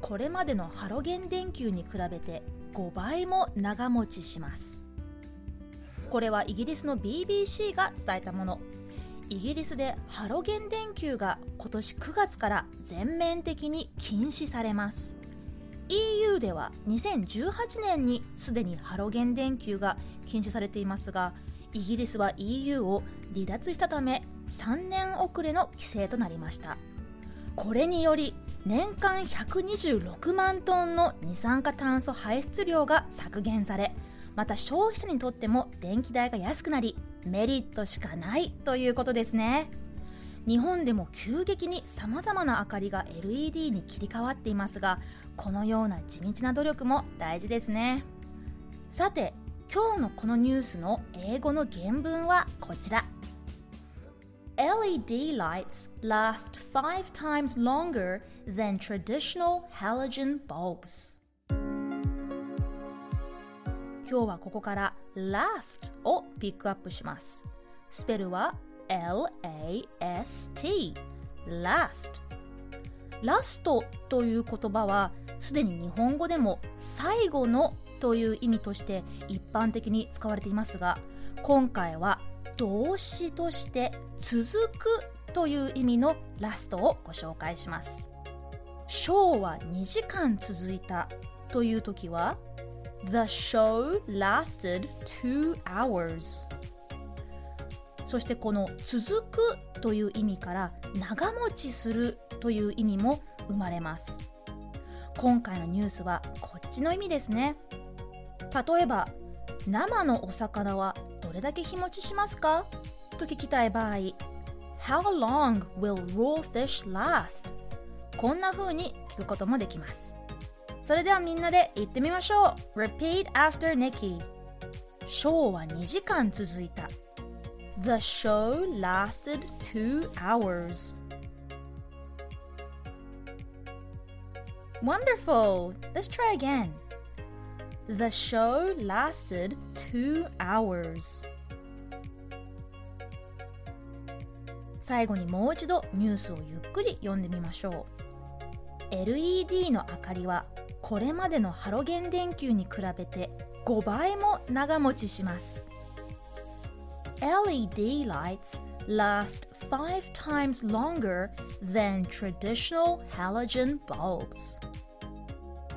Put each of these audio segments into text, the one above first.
これまでのハロゲン電球に比べて5倍も長持ちします。これはイギリスの BBC が伝えたもの。イギリスでハロゲン電球が今年9月から全面的に禁止されます。EU では2018年にすでにハロゲン電球が禁止されていますがイギリスは EU を離脱したため3年遅れの規制となりました。これにより年間126万トンの二酸化炭素排出量が削減されまた消費者にとっても電気代が安くなりメリットしかないということですね。日本でも急激にさまざまな明かりが LED に切り替わっていますがこのような地道な努力も大事ですね。さて今日のこのニュースの英語の原文はこちら。LED lights last five times longer than traditional halogen bulbs. 今日はここから last をピックアップします。スペルは L-A-S-T last ラストという言葉はすでに日本語でも最後のという意味として一般的に使われていますが今回は動詞として続くという意味のラストをご紹介します。ショーは2時間続いたという時は The show lasted two hours そしてこの続くという意味から長持ちするという意味も生まれます。今回のニュースはこっちの意味ですね。例えば生のお魚はれだけ日持ちしますかと聞きたい場合 How long will raw fish last? こんな風に聞くこともできますそれではみんなで言ってみましょう Repeat after Nikki ショーは2時間続いた The show lasted two hours Wonderful! Let's try again. The show lasted two hours. 最後にもう一度ニュースをゆっくり読んでみましょう。LED の明かりはこれまでのハロゲン電球に比べて5倍も長持ちします。LED lights last five times longer than traditional halogen bulbs.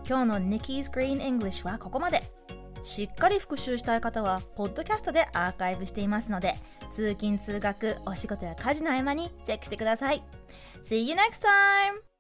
今日の Nikki's Green English はここまで。しっかり復習したい方は、ポッドキャストでアーカイブしていますので、通勤・通学、お仕事や家事の合間にチェックしてください。See you next time!